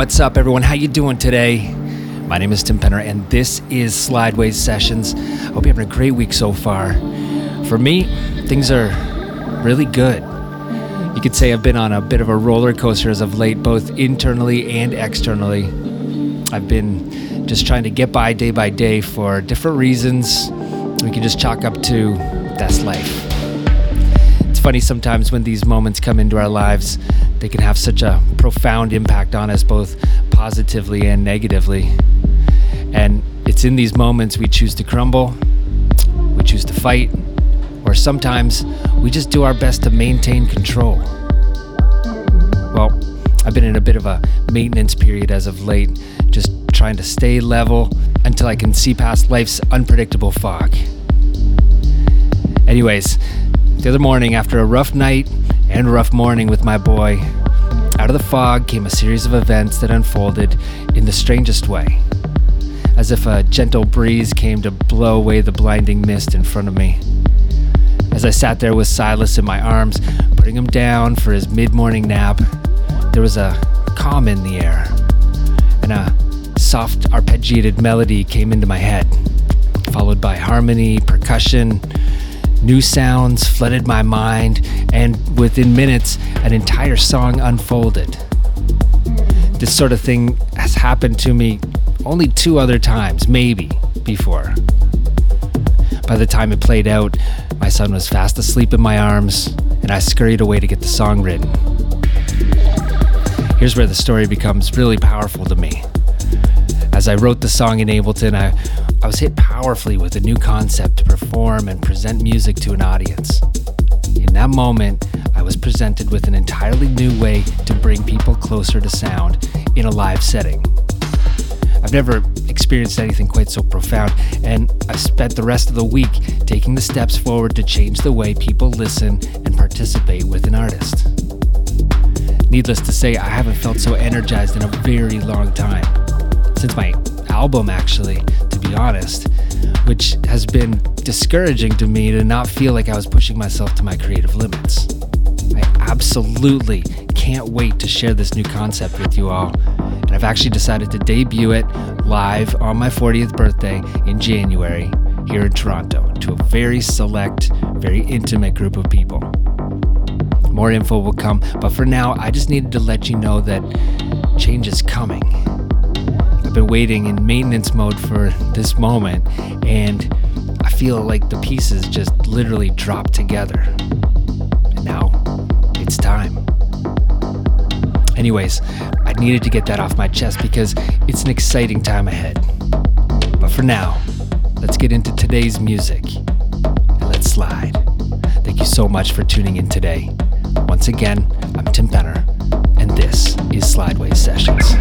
What's up, everyone? How you doing today? My name is Tim Penner, and this is Slideways Sessions. I hope you're having a great week so far. For me, things are really good. You could say I've been on a bit of a roller coaster as of late, both internally and externally. I've been just trying to get by day by day for different reasons. We can just chalk up to that's life. It's funny sometimes when these moments come into our lives, they can have such a profound impact on us, both positively and negatively. And it's in these moments we choose to crumble, we choose to fight, or sometimes we just do our best to maintain control. Well, I've been in a bit of a maintenance period as of late, just trying to stay level until I can see past life's unpredictable fog. Anyways, the other morning, after a rough night and rough morning with my boy, out of the fog came a series of events that unfolded in the strangest way, as if a gentle breeze came to blow away the blinding mist in front of me. As I sat there with Silas in my arms, putting him down for his mid morning nap, there was a calm in the air, and a soft arpeggiated melody came into my head, followed by harmony, percussion, New sounds flooded my mind, and within minutes, an entire song unfolded. This sort of thing has happened to me only two other times, maybe, before. By the time it played out, my son was fast asleep in my arms, and I scurried away to get the song written. Here's where the story becomes really powerful to me. As I wrote the song in Ableton, I, I was hit powerfully with a new concept to perform and present music to an audience. In that moment, I was presented with an entirely new way to bring people closer to sound in a live setting. I've never experienced anything quite so profound, and I've spent the rest of the week taking the steps forward to change the way people listen and participate with an artist. Needless to say, I haven't felt so energized in a very long time since my album, actually, honest, which has been discouraging to me to not feel like I was pushing myself to my creative limits. I absolutely can't wait to share this new concept with you all, and I've actually decided to debut it live on my 40th birthday in January here in Toronto to a very select, very intimate group of people. More info will come, but for now, I just needed to let you know that change is coming I've been waiting in maintenance mode for this moment, and I feel like the pieces just literally drop together. And now it's time. Anyways, I needed to get that off my chest because it's an exciting time ahead. But for now, let's get into today's music and let's slide. Thank you so much for tuning in today. Once again, I'm Tim Penner, and this is Slideways Sessions.